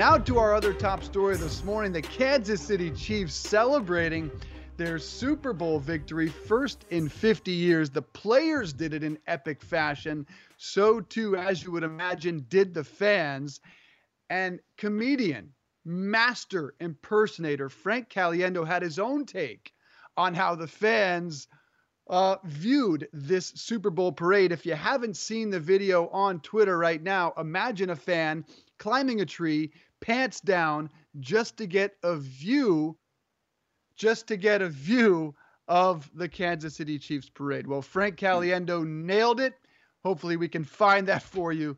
Now to our other top story this morning, the Kansas City Chiefs celebrating their Super Bowl victory, first in 50 years. The players did it in epic fashion. So, too, as you would imagine, did the fans. And comedian, master impersonator Frank Caliendo had his own take on how the fans uh, viewed this Super Bowl parade. If you haven't seen the video on Twitter right now, imagine a fan climbing a tree, pants down, just to get a view just to get a view of the Kansas City Chiefs parade. Well, Frank Caliendo nailed it. Hopefully, we can find that for you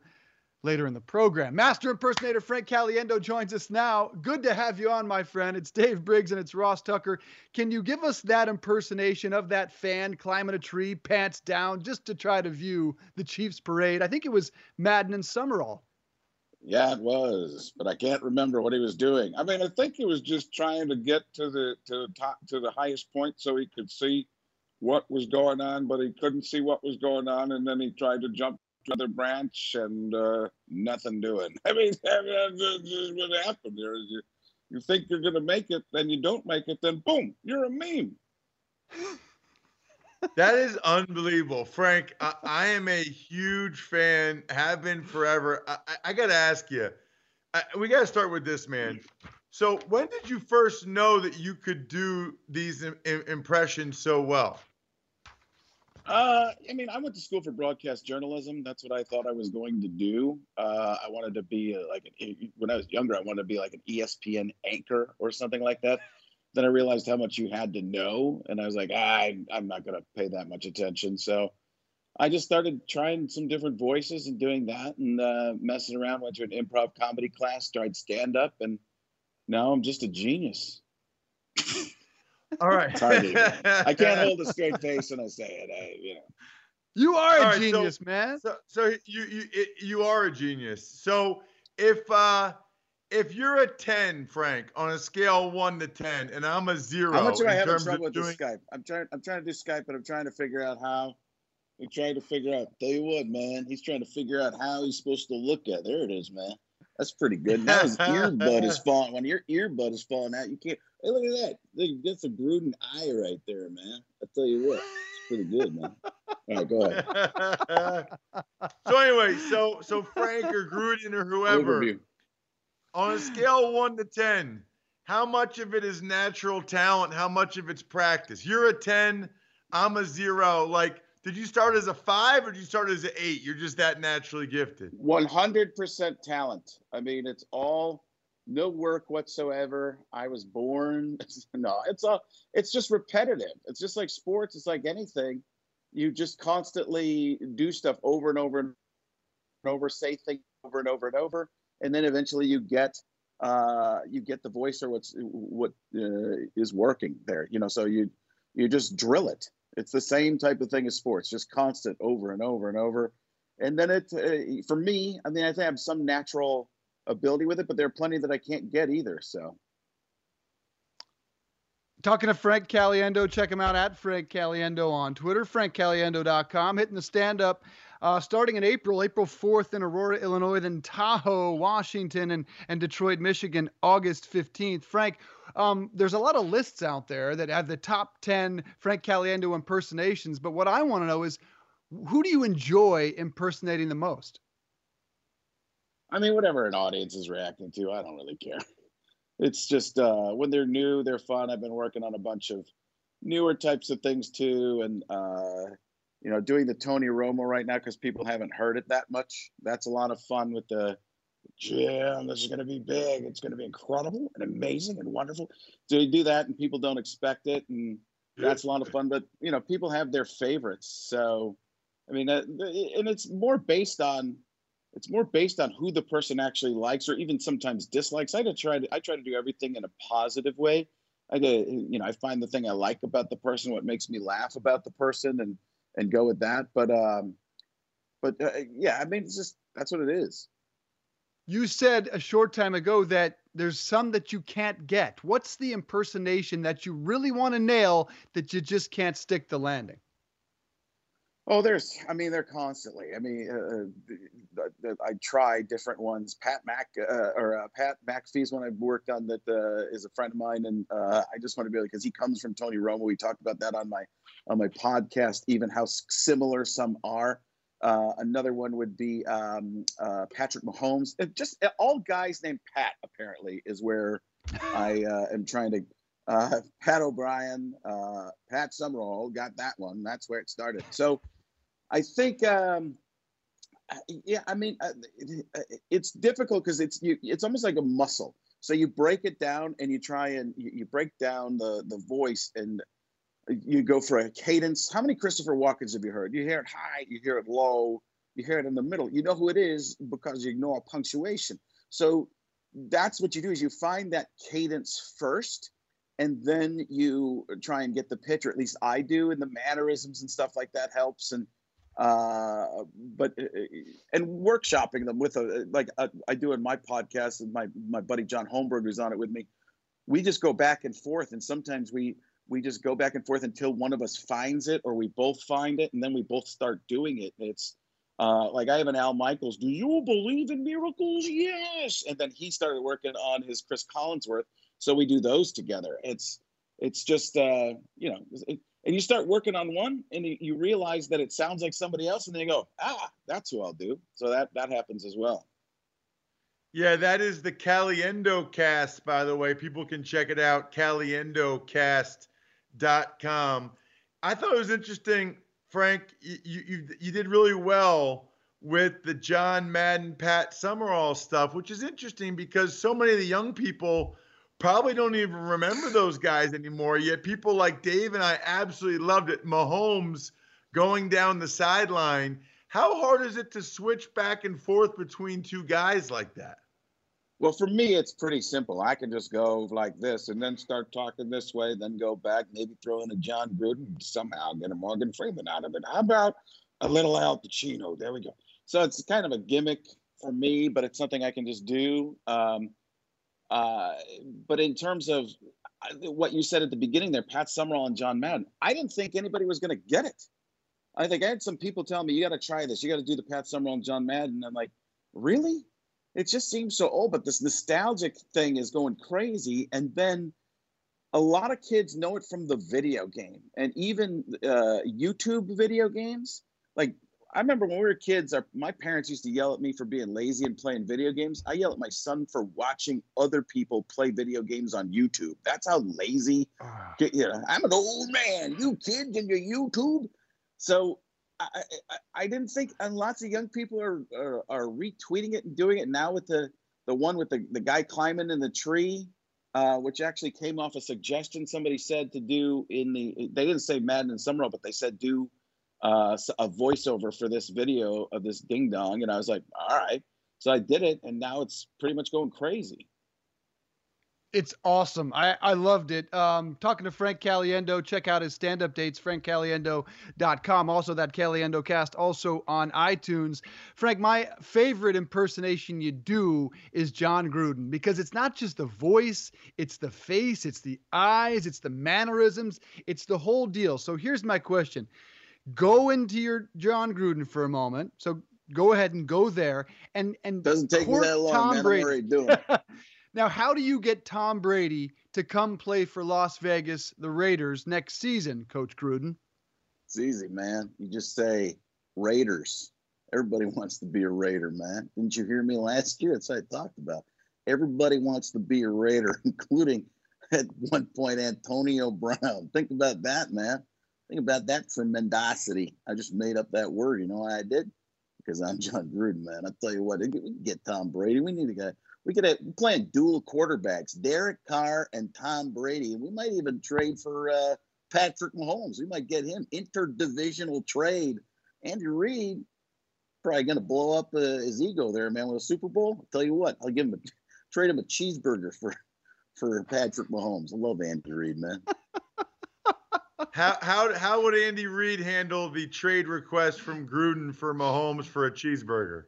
later in the program. Master impersonator Frank Caliendo joins us now. Good to have you on, my friend. It's Dave Briggs and it's Ross Tucker. Can you give us that impersonation of that fan climbing a tree, pants down, just to try to view the Chiefs parade? I think it was Madden and Summerall. Yeah, it was, but I can't remember what he was doing. I mean, I think he was just trying to get to the to the top to the highest point so he could see what was going on, but he couldn't see what was going on, and then he tried to jump to another branch and uh, nothing doing. I mean, that's just what happened there. Is you you think you're going to make it, then you don't make it, then boom, you're a meme. that is unbelievable, Frank. I, I, am a huge fan, have been forever. I, I got to ask you, I, we got to start with this, man. So, when did you first know that you could do these Im- impressions so well? Uh, I mean, I went to school for broadcast journalism. That's what I thought I was going to do. Uh, I wanted to be a, like an, when I was younger, I wanted to be like an ESPN anchor or something like that then I realized how much you had to know, and I was like, I, I'm not going to pay that much attention. So I just started trying some different voices and doing that, and uh, messing around. Went to an improv comedy class, tried stand up, and now I'm just a genius. All right, I can't hold a straight face when I say it. I, you know. You are a right, genius, so, man. So, so you you you are a genius. So if uh if you're a 10, Frank, on a scale one to 10, and I'm a zero. How much do I have in trouble with doing... Skype? I'm trying I'm trying to do Skype, but I'm trying to figure out how. I'm trying to figure out. Tell you what, man, he's trying to figure out how he's supposed to look at. There it is, man. That's pretty good. Now his earbud is falling. When your earbud is falling out, you can't. Hey, look at that. Look, that's a Gruden eye right there, man. I tell you what, it's pretty good, man. All right, go ahead. so anyway, so so Frank or Gruden or whoever. Overview on a scale one to 10, how much of it is natural talent? How much of it's practice? You're a 10, I'm a zero. Like, did you start as a five or did you start as an eight? You're just that naturally gifted. 100% talent. I mean, it's all no work whatsoever. I was born. no, it's all, it's just repetitive. It's just like sports. It's like anything. You just constantly do stuff over and over and over, say things over and over and over and then eventually you get uh, you get the voice or what's what uh, is working there. You know, so you you just drill it. It's the same type of thing as sports, just constant over and over and over. And then it uh, for me, I mean, I think I have some natural ability with it, but there are plenty that I can't get either. So. Talking to Frank Caliendo, check him out at Frank Caliendo on Twitter, frankcaliendo.com, hitting the stand up uh, starting in April, April 4th in Aurora, Illinois, then Tahoe, Washington, and, and Detroit, Michigan, August 15th. Frank, um, there's a lot of lists out there that have the top 10 Frank Caliendo impersonations, but what I want to know is who do you enjoy impersonating the most? I mean, whatever an audience is reacting to, I don't really care. It's just uh, when they're new, they're fun. I've been working on a bunch of newer types of things too, and uh, you know, doing the Tony Romo right now because people haven't heard it that much. That's a lot of fun with the Jim. This is going to be big. It's going to be incredible and amazing and wonderful. So you do that, and people don't expect it, and that's a lot of fun. But you know, people have their favorites. So I mean, uh, and it's more based on it's more based on who the person actually likes or even sometimes dislikes. I try to I try to do everything in a positive way. I you know I find the thing I like about the person, what makes me laugh about the person, and and go with that. But um, but uh, yeah, I mean, it's just that's what it is. You said a short time ago that there's some that you can't get. What's the impersonation that you really want to nail that you just can't stick the landing? Oh, there's, I mean, they're constantly. I mean, uh, uh I try different ones. Pat Mac uh, or uh, Pat McAfee's one I've worked on that uh, is a friend of mine, and uh, I just want to be like, because he comes from Tony Romo. We talked about that on my on my podcast, even how similar some are. Uh, another one would be um, uh, Patrick Mahomes. just all guys named Pat apparently is where I am trying to. Uh, Pat O'Brien, uh, Pat Summerall got that one. That's where it started. So I think, um, yeah, I mean, uh, it's difficult because it's you, it's almost like a muscle. So you break it down and you try and you, break down the the voice and you go for a cadence. How many Christopher Walkens have you heard? You hear it high, you hear it low, you hear it in the middle. You know who it is because you ignore punctuation. So that's what you do is you find that cadence first and then you try and get the pitch or at least i do and the mannerisms and stuff like that helps and uh but uh, and workshopping them with a like a, uh, I do in my podcast and my my buddy john holmberg who's on it with me. We just go back and forth and sometimes we we just go back and forth until one of us finds it or we both find it and then we both start doing it. It's uh, like i have an al michaels do you believe in miracles? Yes. And then he started working on his chris collinsworth. So we do those together. It's it's just uh, you know it, and you start working on one and you realize that it sounds like somebody else and then you go ah that's who i'll do so that that happens as well yeah, that is the Caliendo cast, by the way. People can check it out, caliendocast.com com. I thought it was interesting, Frank. You, you you did really well with the John Madden, Pat Summerall stuff, which is interesting because so many of the young people probably don't even remember those guys anymore. Yet people like Dave and I absolutely loved it. Mahomes going down the sideline. How hard is it to switch back and forth between two guys like that? Well, for me, it's pretty simple. I can just go like this and then start talking this way, then go back, maybe throw in a Jon Gruden, somehow get a Morgan Freeman out of it. How about a little Al Pacino? There we go. So it's kind of a gimmick for me, but it's something I can just do. Um, uh, but in terms of uh, what you said at the beginning there, Pat Summerall and John Madden, I didn't think anybody was going to get it. I think I had some people tell me, you got to try this. You got to do the Pat Summerall and John Madden. I'm like, really? it just seems so old, but this nostalgic thing is going crazy. And then a lot of kids know it from the video game and even uh, YouTube video games. Like I remember when we were kids, our, my parents used to yell at me for being lazy and playing video games. I yell at my son for watching other people play video games on YouTube. That's how lazy. Uh, you know, I'm an old man. You kids and your YouTube. So I, I, I didn't think, and lots of young people are, are, are retweeting it and doing it now with the the one with the, the guy climbing in the tree, uh, which actually came off a suggestion somebody said to do in the they didn't say Madden and Summerall, but they said do uh, a voiceover for this video of this ding dong, and I was like, all right, so I did it, and now it's pretty much going crazy. It's awesome. I, I loved it. Um, talking to Frank Caliendo, check out his stand up dates, frankcaliendo.com. Also, that Caliendo cast, also on iTunes. Frank, my favorite impersonation you do is Jon Gruden because it's not just the voice, it's the face, it's the eyes, it's the mannerisms, it's the whole deal. So here's my question go into your Jon Gruden for a moment. So go ahead and go there and and doesn't take me that long. Tom man. Brady. I'm already doing. Now, how do you get Tom Brady to come play for Las Vegas, the Raiders, next season, Coach Gruden? It's easy, man. You just say Raiders. Everybody wants to be a Raider, man. Didn't you hear me last year? That's what I talked about. Everybody wants to be a Raider, including at one point Antonio Brown. Think about that, man. Think about that for mendacity. I just made up that word. You know why I did? Because I'm Jon Gruden, man. I tell you what, we can get Tom Brady. We need a guy we could have playing dual quarterbacks, Derek Carr and Tom Brady, we might even trade for uh, Patrick Mahomes. We might get him interdivisional trade Andy Reid probably going to blow up uh, his ego there, man, with a Super Bowl. I'll tell you what, I'll give him a, trade him a cheeseburger for for Patrick Mahomes. I love Andy Reid, man. How how how would Andy Reid handle the trade request from Gruden for Mahomes for a cheeseburger?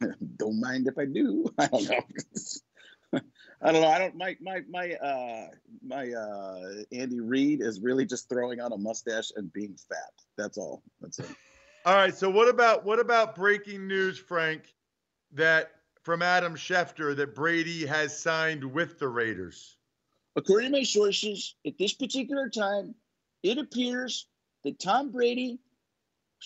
don't mind if I do. I don't know. I don't know. I don't. My my my uh my uh Andy Reid is really just throwing on a mustache and being fat. That's all. That's it. All right. So what about what about breaking news, Frank? That from Adam Schefter that Brady has signed with the Raiders. According to my sources, at this particular time, it appears that Tom Brady,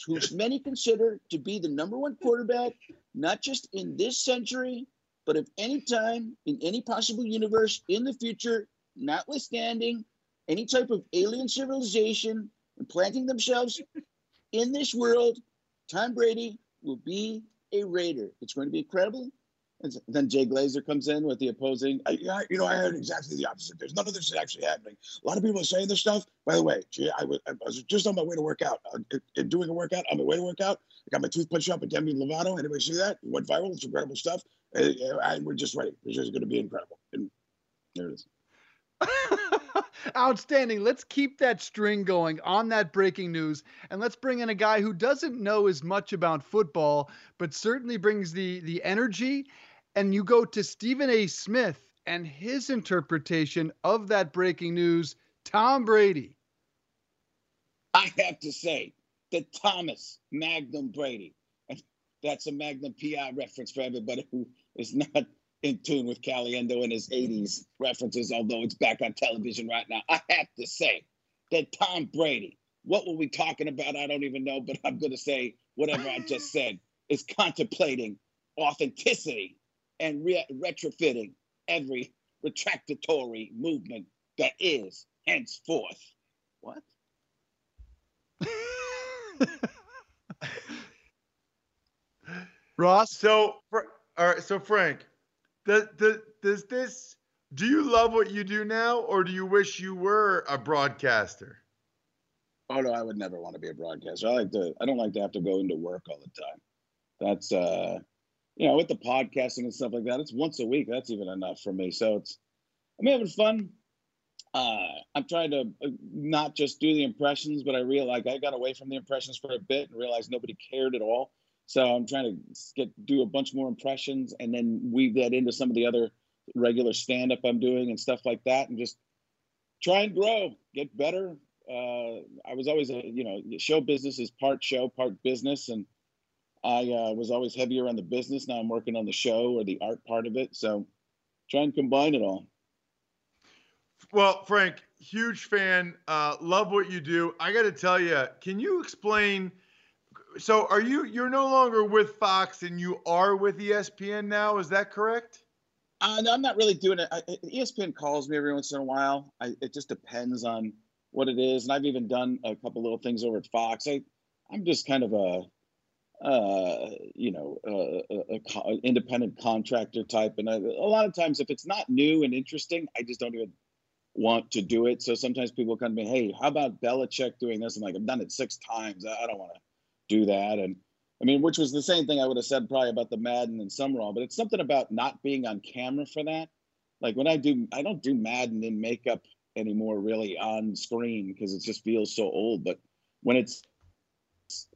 whom many consider to be the number one quarterback, not just in this century, but of any time in any possible universe in the future, notwithstanding any type of alien civilization implanting themselves in this world, Tom Brady will be a Raider. It's going to be incredible. And then Jay Glazer comes in with the opposing. I, you know, I heard exactly the opposite. There's none of this is actually happening. A lot of people are saying this stuff. By the way, I was, I was just on my way to work out. Uh, doing a workout, on my way to work out. I got my tooth punched up at Demi Lovato. Anybody see that? It went viral. It's incredible stuff. And, and we're just ready. It's just going to be incredible. And there it is. Outstanding. Let's keep that string going on that breaking news. And let's bring in a guy who doesn't know as much about football, but certainly brings the, the energy. And you go to Stephen A. Smith and his interpretation of that breaking news Tom Brady. I have to say that Thomas Magnum Brady, that's a Magnum PI reference for everybody who is not in tune with Caliendo and his 80s references, although it's back on television right now. I have to say that Tom Brady, what were we talking about? I don't even know, but I'm going to say whatever I just said is contemplating authenticity and re- retrofitting every retractatory movement that is henceforth. What? Ross. So, all right. So, Frank, does, does, does this do you love what you do now or do you wish you were a broadcaster oh no i would never want to be a broadcaster i like to i don't like to have to go into work all the time that's uh you know with the podcasting and stuff like that it's once a week that's even enough for me. So it's i'm having fun. Uh i'm trying to uh, not just do the impressions but i realize i got away from the impressions for a bit and realized nobody cared at all. So I'm trying to get do a bunch more impressions and then weave that into some of the other regular stand up I'm doing and stuff like that, and just try and grow, get better. Uh, I was always a you know show business is part show, part business, and I uh, was always heavier on the business. Now I'm working on the show or the art part of it. So try and combine it all. Well, Frank, huge fan. Uh, love what you do. I got to tell you, can you explain? so are you you're no longer with Fox and you are with ESPN now? Is that correct? Uh, no, I'm not really doing it. I, ESPN calls me every once in a while. I, it just depends on what it is, and I've even done a couple little things over at Fox. I, I'm just kind of a, uh, you know, a, a, a, independent contractor type, and I, a lot of times if it's not new and interesting, I just don't even want to do it. So sometimes people come to me, "Hey, how about Belichick doing this?" I'm like, "I've done it six times. I, don't want to." do that. And I mean, which was the same thing I would have said probably about the Madden and Summerall, but it's something about not being on camera for that. Like when I do, I don't do Madden in makeup anymore, really on screen because it just feels so old. But when it's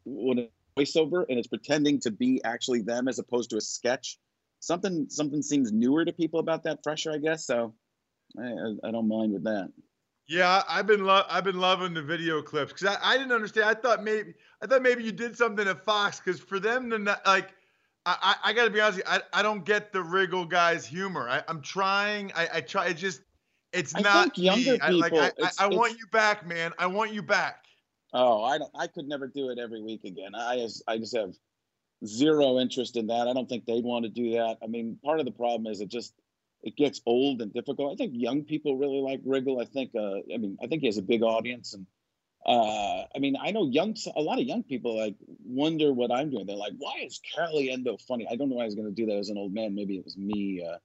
when voiceover and it's pretending to be actually them as opposed to a sketch, something something seems newer to people about that, fresher, I guess. So I, I don't mind with that. Yeah, I've been lo- I've been loving the video clips because I, I didn't understand. I thought maybe I thought maybe you did something at Fox because for them to not, like I, I, I got to be honest, you, I I don't get the Riggle guys' humor. I, I'm trying. I, I try. It just it's I not younger me. People, I, like I, I want you back, man. I want you back. Oh, I don't. I could never do it every week again. I just I just have zero interest in that. I don't think they'd want to do that. I mean, part of the problem is it just it gets old and difficult. I think young people really like Riggle. I think, uh, I mean, I think he has a big audience, and uh, I mean, I know young, a lot of young people like wonder what I'm doing. They're like, "Why is Caliendo funny?" I don't know why I was going to do that as an old man. Maybe it was me uh,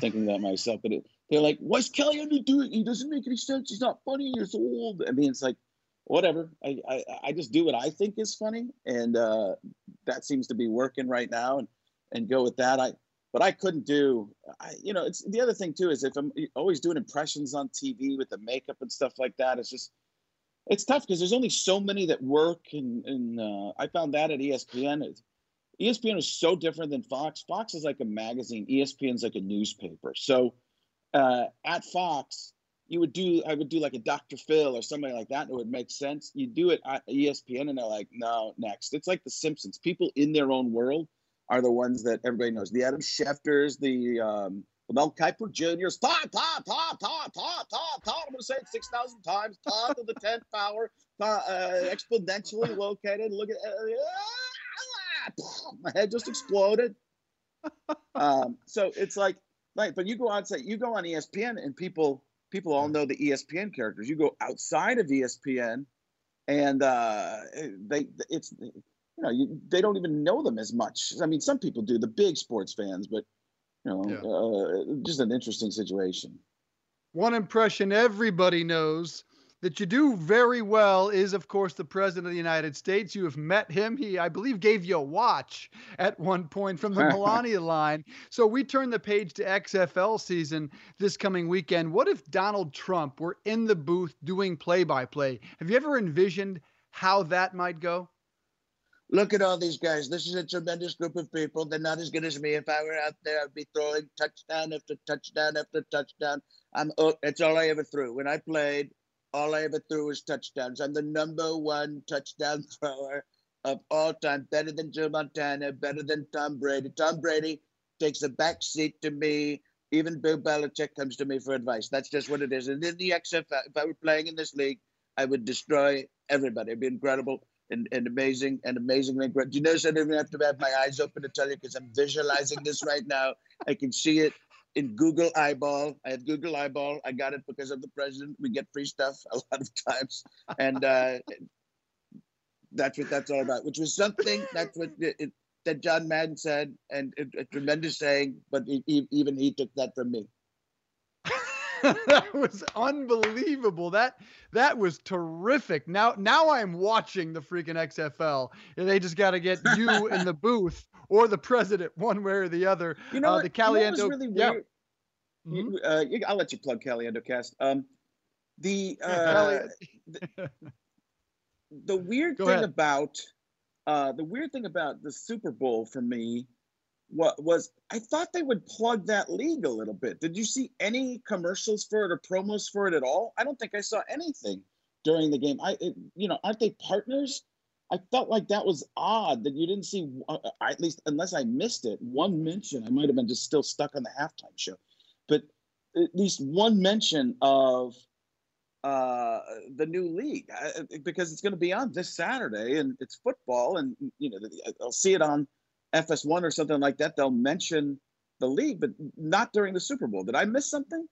thinking that myself. But it, they're like, "Why's Caliendo doing? He doesn't make any sense. He's not funny. He's old." I mean, it's like, whatever. I, I, I just do what I think is funny, and uh, that seems to be working right now, and and go with that. I but I couldn't do. I, you know, it's the other thing too is if I'm always doing impressions on TV with the makeup and stuff like that, it's just it's tough because there's only so many that work, and and uh, I found that at ESPN. It's, ESPN is so different than Fox. Fox is like a magazine. ESPN's like a newspaper. So uh, at Fox, you would do I would do like a Dr. Phil or somebody like that, and it would make sense. You do it at ESPN, and they're like, no, next. It's like The Simpsons. People in their own world are the ones that everybody knows. The Adam Schefters, the um, Mel Kiper Jr.'s, Todd, Todd, Todd, Todd, Todd, Todd, Todd. I'm to say it 6,000 times. Todd to the 10th power, uh, exponentially located. Look at uh, my head just exploded. Um, so it's like, like, but you go outside, you go on ESPN, and people people all know the ESPN characters. You go outside of ESPN, and uh, they it's you know you, they don't even know them as much. I mean, some people do, the big sports fans, but you know, yeah. uh, just an interesting situation. One impression everybody knows that you do very well is, of course, the President of the United States. You have met him. He, I believe, gave you a watch at one point from the Melania line. So we turn the page to XFL season this coming weekend. What if Donald Trump were in the booth doing play by play? Have you ever envisioned how that might go? Look at all these guys. This is a tremendous group of people. They're not as good as me. If I were out there, I'd be throwing touchdown after touchdown after touchdown. I'm oh, that's all I ever threw. When I played, all I ever threw was touchdowns. I'm the number one touchdown thrower of all time, better than Joe Montana, better than Tom Brady. Tom Brady takes a back seat to me. Even Bill Belichick comes to me for advice. That's just what it is. And in the XFL, if I were playing in this league, I would destroy everybody. It'd be incredible and, and amazing and amazingly great. Do you notice I don't even have to have my eyes open to tell you because I'm visualizing this right now. I can see it in Google Eyeball. I had Google Eyeball. I got it because of the president. We get free stuff a lot of times, and uh, that's what that's all about. Which was something that's what it, it, that John Madden said, and it, a tremendous saying. But he, even he took that from me. that was unbelievable. That that was terrific. Now now I'm watching the freaking XFL, and they just got to get you in the booth or the president, one way or the other. You know, uh, the Caliendo. You know really yeah. Mm-hmm. Uh, I'll let you plug Caliendo Cast. Um, the, uh, the, the weird Go thing ahead. about uh, the weird thing about the Super Bowl for me what was I thought they would plug that league a little bit. Did you see any commercials for it or promos for it at all? I don't think I saw anything during the game. I, it, you know, aren't they partners? I felt like that was odd that you didn't see, uh, uh, at least unless I missed it, one mention. I might have been just still stuck on the halftime show, but at least one mention of uh, the new league I, because it's going to be on this Saturday and it's football, and you know I'll see it on FS1 or something like that. They'll mention the league, but not during the Super Bowl. Did I miss something?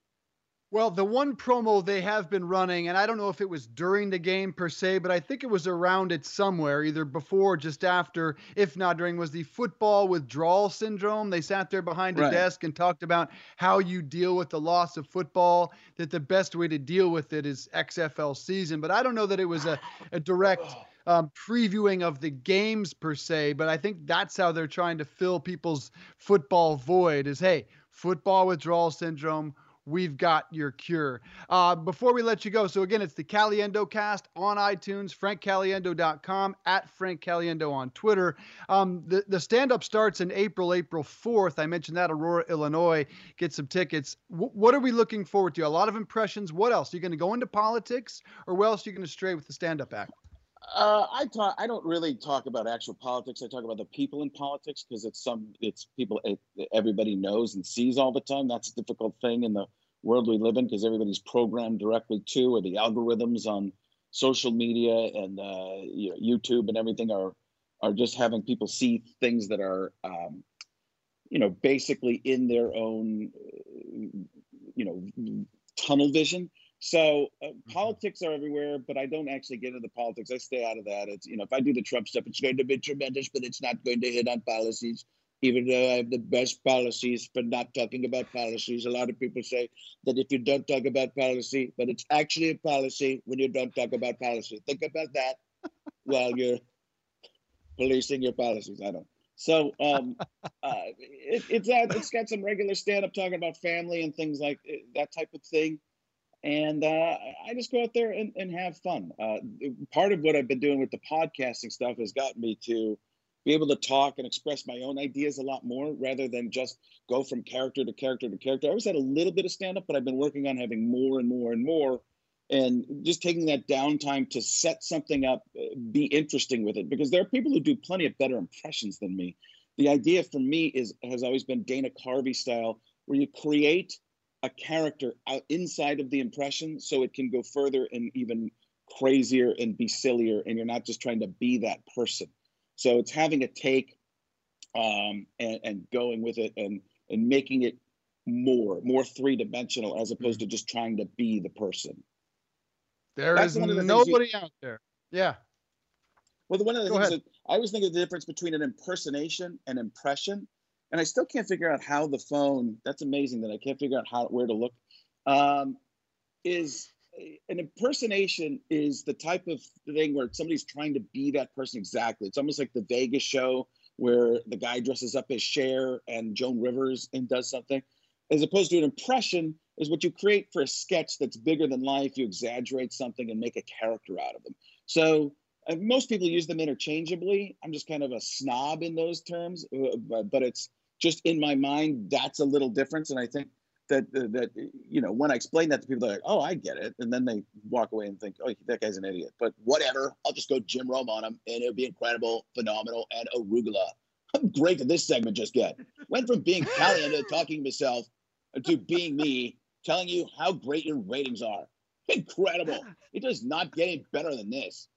Well, the one promo they have been running, and I don't know if it was during the game per se, but I think it was around it somewhere, either before or just after, if not during, was the football withdrawal syndrome. They sat there behind a right. desk and talked about how you deal with the loss of football, that the best way to deal with it is XFL season. But I don't know that it was a, a direct um, previewing of the games per se, but I think that's how they're trying to fill people's football void is hey, football withdrawal syndrome we've got your cure. Uh, before we let you go, so again, it's the Caliendo cast on iTunes, frankcaliendo.com, at Frank on Twitter. Um, the, the stand up starts in April, April 4th. I mentioned that, Aurora, Illinois. Get some tickets. W- what are we looking forward to? A lot of impressions. What else? Are you going to go into politics, or what else are you going to stray with the stand up act? Uh, I talk. I don't really talk about actual politics. I talk about the people in politics because it's some. It's people it, everybody knows and sees all the time. That's a difficult thing in the world we live in because everybody's programmed directly to, or the algorithms on social media and uh, you know, YouTube and everything are are just having people see things that are, um, you know, basically in their own, you know, tunnel vision. So uh, mm-hmm. politics are everywhere, but I don't actually get into politics. I stay out of that. It's you know, if I do the Trump stuff, it's going to be tremendous, but it's not going to hit on policies. Even though I have the best policies for not talking about policies. A lot of people say that if you don't talk about policy, but it's actually a policy when you don't talk about policy. Think about that while you're policing your policies. I don't. So um, uh, it, it's uh, it's got some regular stand up talking about family and things like uh, that type of thing. And uh, I just go out there and, and have fun. Uh, part of what I've been doing with the podcasting stuff has gotten me to be able to talk and express my own ideas a lot more rather than just go from character to character to character. I always had a little bit of stand up, but I've been working on having more and more and more and just taking that downtime to set something up, uh, be interesting with it because there are people who do plenty of better impressions than me. The idea for me is has always been Dana Carvey style, where you create a character out inside of the impression so it can go further and even crazier and be sillier, and you're not just trying to be that person. So it's having a take um, and, and going with it and and making it more more three dimensional as opposed mm-hmm. to just trying to be the person. There That's is the nobody you, out there. Yeah. Well, one of the Go things ahead. that I always think of the difference between an impersonation and impression, and I still can't figure out how the phone. That's amazing that I can't figure out how where to look. Um, is an impersonation is the type of thing where somebody's trying to be that person exactly. It's almost like the Vegas show where the guy dresses up as Cher and Joan Rivers and does something, as opposed to an impression is what you create for a sketch that's bigger than life. You exaggerate something and make a character out of them. So uh, most people use them interchangeably. I'm just kind of a snob in those terms, uh, but, but it's just in my mind that's a little difference, and I think that that you know when I explain that to people, they're like, "Oh, I get it," and then they walk away and think, "Oh, that guy's an idiot." But whatever, I'll just go Jim Rome on him, and it'll be incredible, phenomenal, and arugula. How great did this segment just get? Went from being Caliendo talking to myself to being me telling you how great your ratings are. Incredible! It does not get any better than this.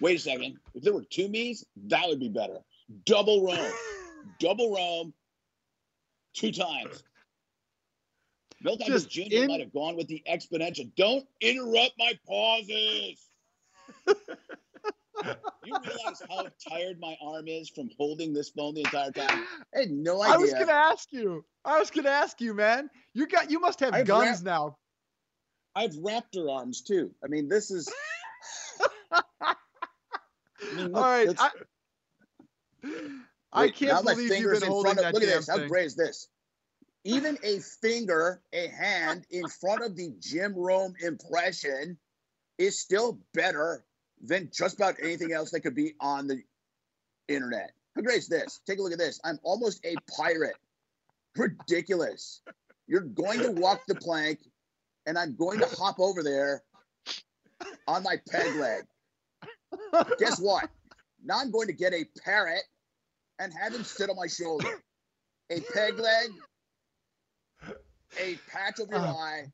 Wait a second. If there were two me's, that would be better. Double Rome, double Rome, two times. Bill Douglas Jr. In... might have gone with the exponential. Don't interrupt my pauses. you realize how tired my arm is from holding this phone the entire time? I had no idea. I was gonna ask you. I was gonna ask you, man. You got you must have I've guns rap- now. I have raptor arms too. I mean, this is I mean, look, All right. I, I can't believe you've been holding of, that Look at this. Thing. How great is this? Even a finger, a hand in front of the Jim Rome impression is still better than just about anything else that could be on the internet. How great is this? Take a look at this. I'm almost a pirate. Ridiculous. You're going to walk the plank, and I'm going to hop over there on my peg leg. Guess what? Now I'm going to get a parrot and have him sit on my shoulder. A peg leg a patch over your uh. eye,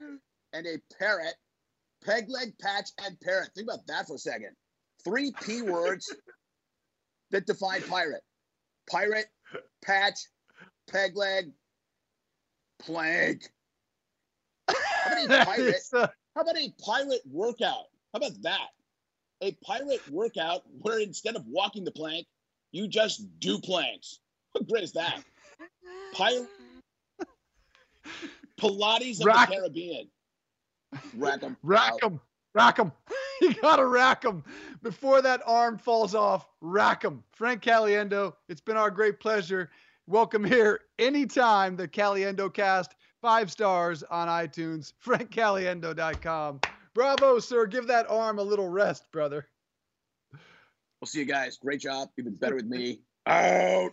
and a parrot. Peg leg, patch, and parrot. Think about that for a second. Three P words that define pirate. Pirate, patch, peg leg, plank. How about a pirate? How about a pirate workout? How about that? A pirate workout where instead of walking the plank, you just do planks. How great is that? Pirate Pilates of rack. the Caribbean. Rack them. Rack them. Rack them. you gotta rack them before that arm falls off. Rack them. Frank Caliendo, it's been our great pleasure. Welcome here anytime. The Caliendo Cast, five stars on iTunes. FrankCaliendo.com. Bravo, sir. Give that arm a little rest, brother. We'll see you guys. Great job. You've been better with me. Out.